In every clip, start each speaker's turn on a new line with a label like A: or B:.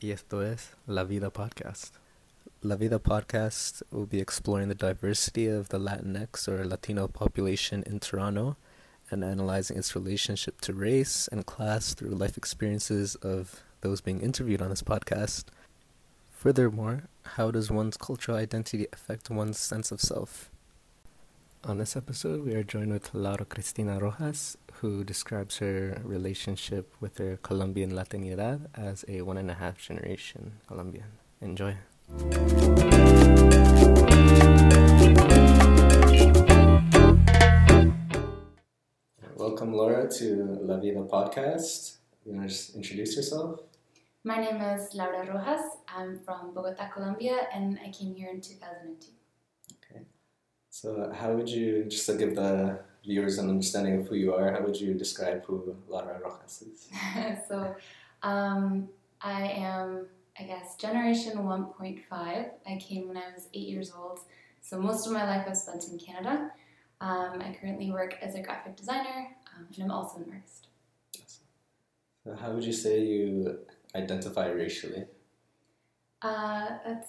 A: y esto es La Vida Podcast. La Vida Podcast will be exploring the diversity of the Latinx or Latino population in Toronto and analyzing its relationship to race and class through life experiences of those being interviewed on this podcast. Furthermore, how does one's cultural identity affect one's sense of self? On this episode, we are joined with Laura Cristina Rojas, who describes her relationship with her Colombian Latinidad as a one and a half generation Colombian. Enjoy. Welcome, Laura, to La Vida podcast. You want to just introduce yourself?
B: My name is Laura Rojas. I'm from Bogota, Colombia, and I came here in 2002.
A: So, how would you, just to give the viewers an understanding of who you are, how would you describe who Laura Rojas is?
B: so, um, I am, I guess, generation 1.5. I came when I was eight years old. So, most of my life I've spent in Canada. Um, I currently work as a graphic designer, um, and I'm also an artist.
A: So, how would you say you identify racially?
B: Uh, that's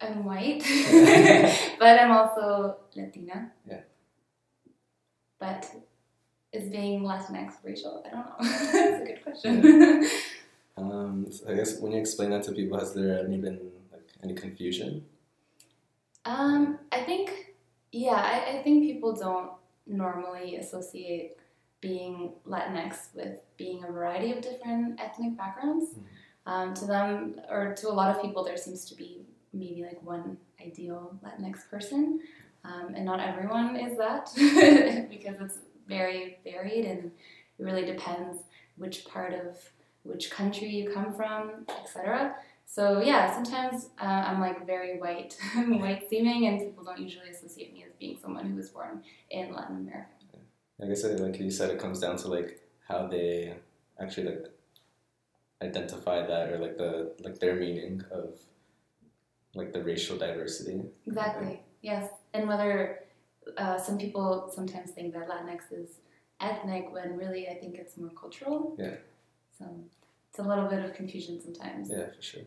B: I'm white, but I'm also Latina.
A: Yeah.
B: But is being Latinx racial? I don't know. That's a good question.
A: Yeah. Um, so I guess when you explain that to people, has there any been like any confusion?
B: Um, I think, yeah, I, I think people don't normally associate being Latinx with being a variety of different ethnic backgrounds.
A: Mm-hmm.
B: Um, to them, or to a lot of people, there seems to be maybe like one ideal Latinx person, um, and not everyone is that because it's very varied and it really depends which part of which country you come from, etc. So yeah, sometimes uh, I'm like very white, white seeming, and people don't usually associate me as being someone who was born in Latin America.
A: I guess like you said, it comes down to like how they actually like identify that or like the like their meaning of like the racial diversity.
B: Exactly. Yes, and whether uh, some people sometimes think that Latinx is ethnic when really I think it's more cultural.
A: Yeah.
B: So it's a little bit of confusion sometimes.
A: Yeah, for sure.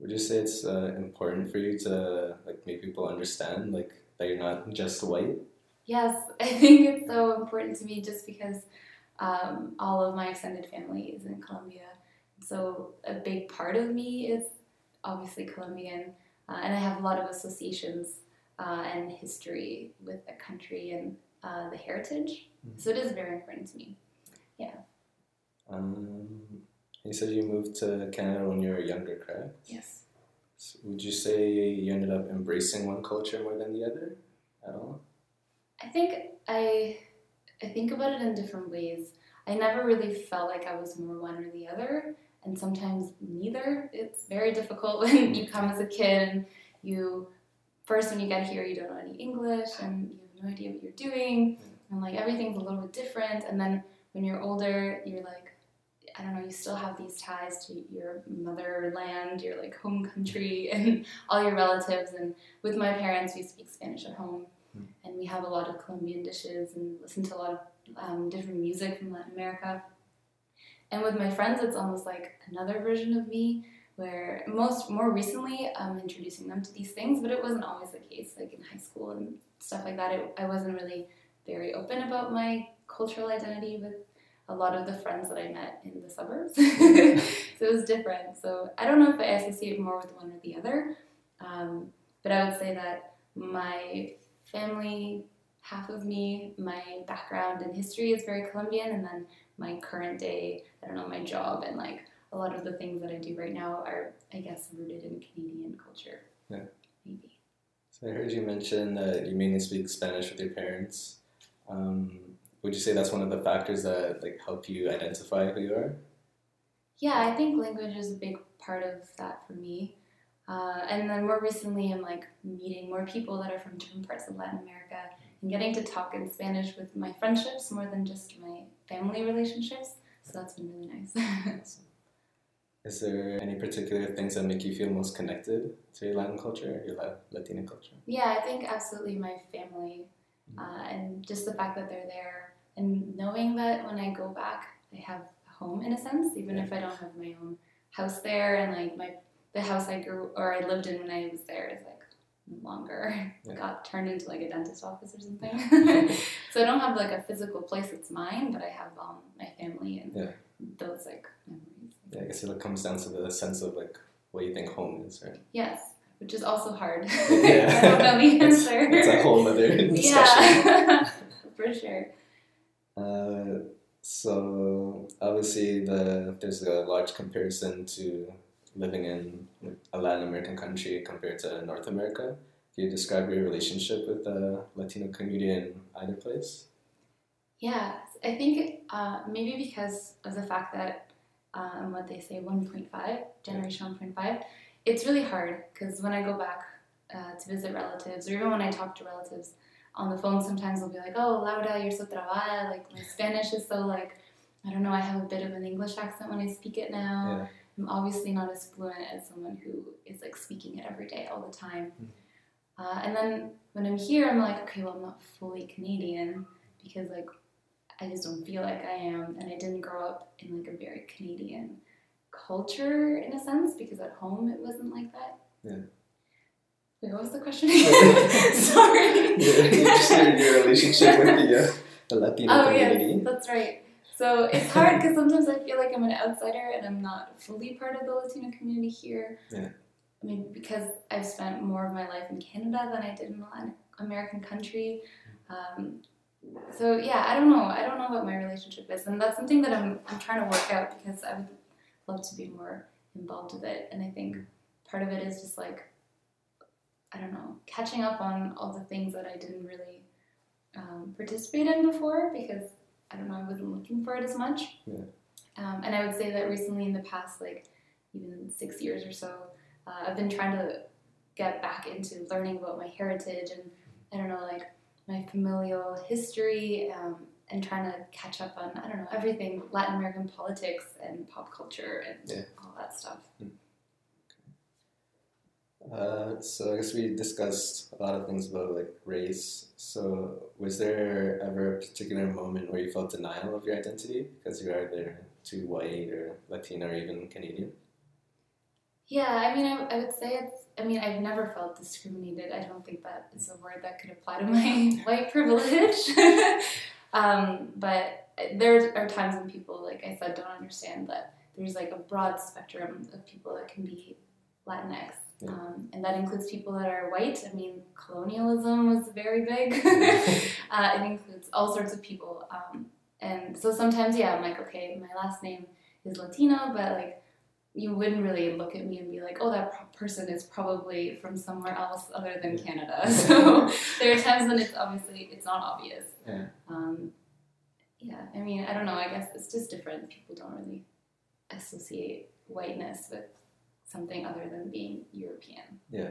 A: Would you say it's uh, important for you to like make people understand like that you're not just white?
B: Yes, I think it's so important to me just because um, all of my extended family is in Colombia. So a big part of me is obviously Colombian, uh, and I have a lot of associations uh, and history with the country and uh, the heritage.
A: Mhm.
B: So it is very important to me. Yeah.
A: Um, you said you moved to Canada when you were younger, correct?
B: Yes.
A: So would you say you ended up embracing one culture more than the other at all?
B: I think I I think about it in different ways. I never really felt like I was more one or the other, and sometimes neither. It's very difficult when you come as a kid and you first when you get here you don't know any English and you have no idea what you're doing. And like everything's a little bit different. And then when you're older you're like I don't know, you still have these ties to your motherland, your like home country and all your relatives. And with my parents we speak Spanish at home. And we have a lot of Colombian dishes and listen to a lot of um, different music from Latin America. And with my friends, it's almost like another version of me, where most more recently I'm introducing them to these things, but it wasn't always the case. Like in high school and stuff like that, it, I wasn't really very open about my cultural identity with a lot of the friends that I met in the suburbs. so it was different. So I don't know if I associate more with one or the other, um, but I would say that my family, half of me, my background and history is very Colombian, and then my current day, I don't know, my job and like a lot of the things that I do right now are, I guess, rooted in Canadian culture.
A: Yeah.
B: Maybe.
A: So I heard you mention that you mainly speak Spanish with your parents. Um, would you say that's one of the factors that like help you identify who you are?
B: Yeah, I think language is a big part of that for me. Uh, and then more recently, I'm like meeting more people that are from different parts of Latin America and getting to talk in Spanish with my friendships more than just my family relationships. So that's been really nice.
A: Is there any particular things that make you feel most connected to your Latin culture, your La- Latina culture?
B: yeah, I think absolutely my family uh, and just the fact that they're there and knowing that when I go back, I have a home in a sense, even if I don't have my own house there, and like my the house I grew or I lived in when I was there is like longer
A: Yeah.
B: got turned into like a dentist office or something. so I don't have like a physical place that's mine, but I have um, my family and
A: Yeah.
B: those like memories.
A: Yeah, I guess it comes down to the sense of like what you think home is, right?
B: Yes, which is also hard.
A: Yeah.
B: I don't know the
A: It's-
B: answer.
A: It's a whole other discussion.
B: yeah, for sure.
A: Uh, so obviously, the there's a large comparison to living in a Latin American country compared to North America. Can you describe your relationship with the Latino community in either place?
B: Yeah, I think uh, maybe because of the fact that um, what they say 1.5 generation 1.5, it's really hard because when I go back uh, to visit relatives or even when I talk to relatives on the phone, sometimes they'll be like, "Oh, Laura, you're so trabada." Like my Spanish is so like I don't know. I have a bit of an English accent when I speak it now.
A: Yeah.
B: I'm obviously not as fluent as someone who is like speaking it every day all the time. Uh, and then when I'm here, I'm like, okay, well, I'm not fully Canadian because like I just don't feel like I am, and I didn't grow up in like a very Canadian culture in a sense because at home it wasn't like that.
A: Yeah.
B: Wait, what was the question? Sorry.
A: Yeah, your, your relationship with the, uh, the Latino
B: Oh
A: community.
B: yes, that's right. So it's hard because sometimes I feel like I'm an outsider and I'm not fully part of the Latino community here.
A: Yeah.
B: I mean, because I've spent more of my life in Canada than I did in a Latin American country. Um, so yeah, I don't know. I don't know what my relationship is, and that's something that I'm I'm trying to work out because I would love to be more involved with it. And I think part of it is just like I don't know, catching up on all the things that I didn't really um, participate in before because I don't know, I wasn't looking for it as much.
A: Yeah.
B: Um, and I would say that recently, in the past, like even six years or so, uh, I've been trying to get back into learning about my heritage and I don't know, like my familial history um, and trying to catch up on, I don't know, everything Latin American politics and pop culture and
A: Yeah.
B: all that stuff.
A: Uh, so I guess we discussed a lot of things about like race. So was there ever a particular moment where you felt denial of your identity because you're either too white or Latino or even Canadian?
B: Yeah, I mean, I, I would say it's, I mean, I've never felt discriminated. I don't think that is a word that could apply to my white privilege. um, but there are times when people, like I said, don't understand that there's like a broad spectrum of people that can be Latinx.
A: Yeah.
B: Um, and that includes people that are white. I mean, colonialism was very big. uh, it includes all sorts of people. Um, and so sometimes, yeah, I'm like, okay, my last name is Latino, but like, you wouldn't really look at me and be like, oh, that pro- person is probably from somewhere else other than Canada. So there are times when it's obviously it's not obvious.
A: Yeah.
B: Um, yeah, I mean, I don't know. I guess it's just different. People don't really associate whiteness with something other than being European.
A: Yeah.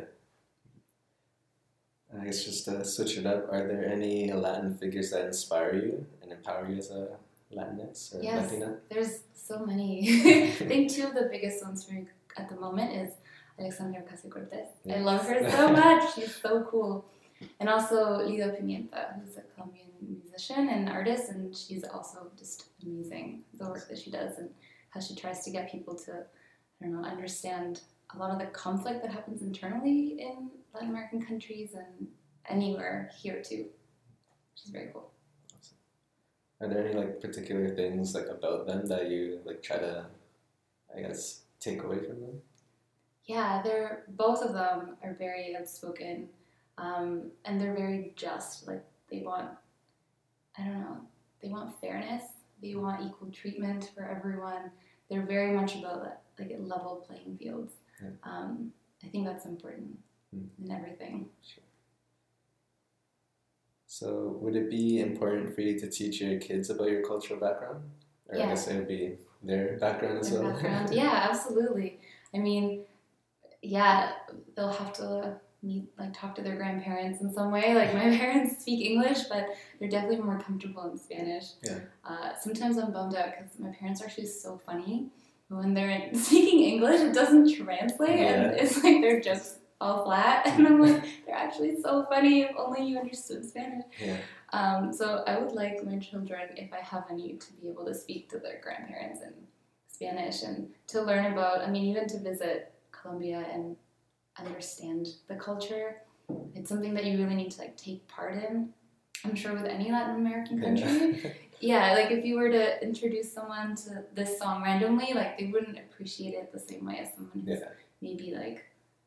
A: I guess just to switch it up, are there any Latin figures that inspire you and empower you as a Latinx or
B: Yes.
A: Latina?
B: There's so many. I think two of the biggest ones for me at the moment is Alexandra Ocasio Cortez. I love her so much. She's so cool. And also Lido Pimienta, who's a Colombian musician and artist, and she's also just amazing the work that she does and how she tries to get people to, I don't know, understand a lot of the conflict that happens internally in Latin American countries and anywhere here too. Which is very cool.
A: Are there any like particular things like about them that you like try to, I guess, take away from them?
B: Yeah, they're both of them are very outspoken, um, and they're very just. Like they want, I don't know, they want fairness. They want equal treatment for everyone. They're very much about that, like a level playing fields.
A: Yeah.
B: Um, I think that's important
A: Mm.
B: in everything.
A: So, would it be important for you to teach your kids about your cultural background? Or I guess it would be their background as
B: Their
A: well.
B: background. yeah, absolutely. I mean, yeah, they'll have to meet, like, talk to their grandparents in some way. Like, my parents speak English, but they're definitely more comfortable in Spanish.
A: Yeah.
B: Uh, sometimes I'm bummed out because my parents are actually so funny. When they're speaking English, it doesn't translate, and it's like they're just all flat. And I'm like, they're actually so funny if only you understood Spanish.
A: Yeah.
B: Um, so I would like my children, if I have any, to be able to speak to their grandparents in Spanish and to learn about, I mean, even to visit Colombia and understand the culture. It's something that you really need to like take part in. I'm sure with any Latin American country. Yeah. yeah, like if you were to introduce someone to this song randomly, like they wouldn't appreciate it the same way as someone who's
A: Yeah.
B: maybe like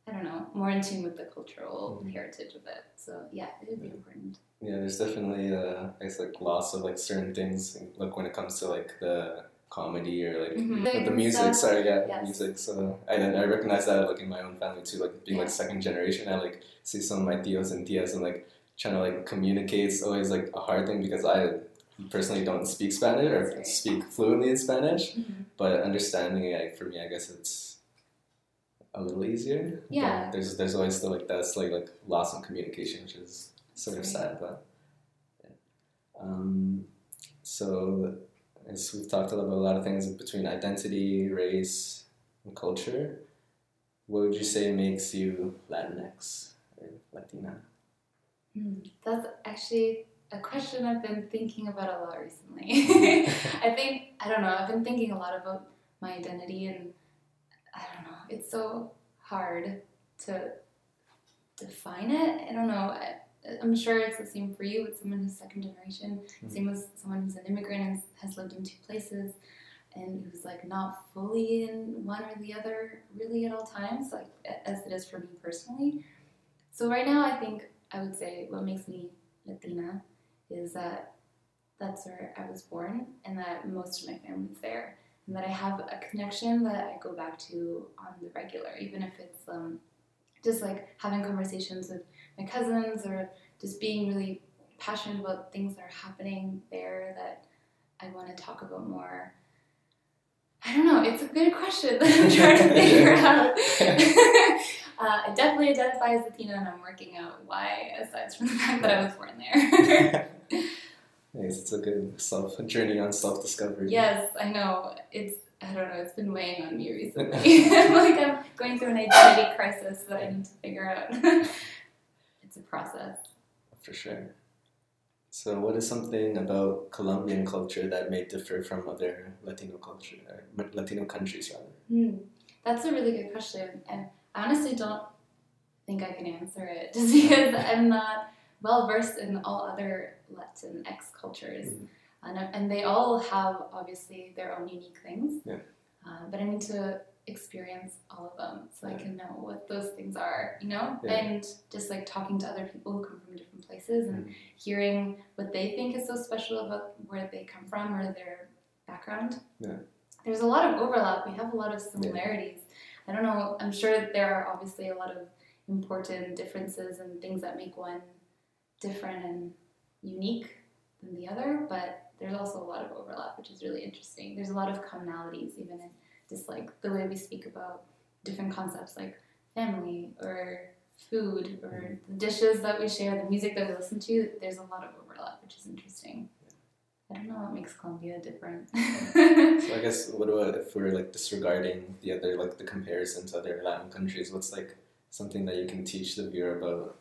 B: I don't know, more in tune with the cultural
A: Mhm.
B: heritage of it. So yeah, it would be
A: Yeah.
B: important.
A: Yeah, there's definitely uh, I guess like loss of like certain things, like when it comes to like the comedy or like
B: Mhm.
A: But the music,
B: stuff.
A: sorry, yeah,
B: Yes.
A: music. So I I recognize that like in my own family too, like being like second generation. I like see some of my tios and tias and like trying to like communicate is always like a hard thing because I personally don't speak Spanish or
B: right.
A: speak fluently in Spanish.
B: Mhm.
A: But understanding it like, for me, I guess it's a little easier. But
B: Yeah.
A: there's there's always still like that slight like loss in communication, which is sort of sad, but yeah. Um, so as we've talked about a lot of things between identity, race, and culture, what would you say makes you Latinx or Latina?
B: Hmm, That's actually a question I've been thinking about a lot recently. I think, I don't know, I've been thinking a lot about my identity and I don't know, it's so hard to define it. I don't know. I, I'm sure it's the same for you with someone who's second generation,
A: Mhm.
B: same as someone who's an immigrant and has lived in two places and who's like not fully in one or the other really at all times, like as it is for me personally. So right now, I think I would say what makes me Latina is that that's where I was born and that most of my family's there. And that I have a connection that I go back to on the regular, even if it's um, just like having conversations with my cousins or just being really passionate about things that are happening there that I want to talk about more. I don't know, it's a good question that I'm trying to figure out. uh, I definitely identify as Latina and I'm working out why, aside from the fact that I was born there.
A: It's a good self journey on self discovery.
B: yes, I know. It's, I don't know, it's been weighing on me recently. I'm like I'm going through an identity crisis that I need to figure out. it's a process.
A: For sure. So, what is something about Colombian culture that may differ from other Latino culture, or Latino countries rather?
B: Hmm. That's a really good question, and I honestly don't think I can answer it just because I'm not well versed in all other Latinx cultures,
A: Mhm.
B: and, and they all have obviously their own unique things.
A: Yeah.
B: Uh, but I need to experience all of them so I can know what those things are, you know,
A: Yeah.
B: and just like talking to other people who come from different places and
A: Mhm.
B: hearing what they think is so special about where they come from or their background.
A: Yeah.
B: There's a lot of overlap. We have a lot of similarities. I don't know. I'm sure there are obviously a lot of important differences and things that make one different and unique than the other, but there's also a lot of overlap, which is really interesting. There's a lot of commonalities, even in just like the way we speak about different concepts like family or food or mm-hmm. the dishes that we share, the music that we listen to. There's a lot of overlap, which is interesting. I don't know what makes Colombia different.
A: So, I guess, what about if we're like disregarding the other, like the comparison to other Latin countries? What's like something that you can teach the viewer about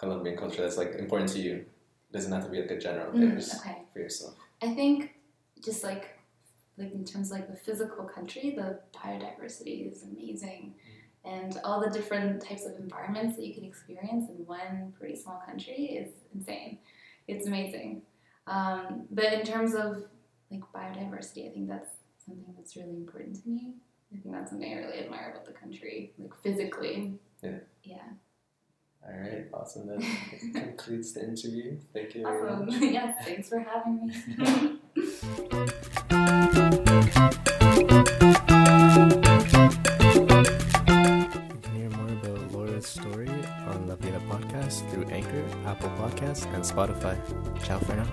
A: Colombian culture that's like important to you? It doesn't have to be like a general thing,
B: Mm,
A: just
B: okay.
A: for yourself.
B: I think just like like in terms of like the physical country, the biodiversity is amazing. And all the different types of environments that you can experience in one pretty small country is insane. It's amazing. Um, but in terms of like biodiversity, I think that's something that's really important to me. I think that's something I really admire about the country, like physically.
A: Yeah.
B: Yeah.
A: All right, awesome. That concludes the interview. Thank you
B: Awesome.
A: much.
B: yes, thanks for having me.
C: You can hear more about Laura's story on La Vida Podcast through Anchor, Apple Podcasts, and Spotify. Ciao for now.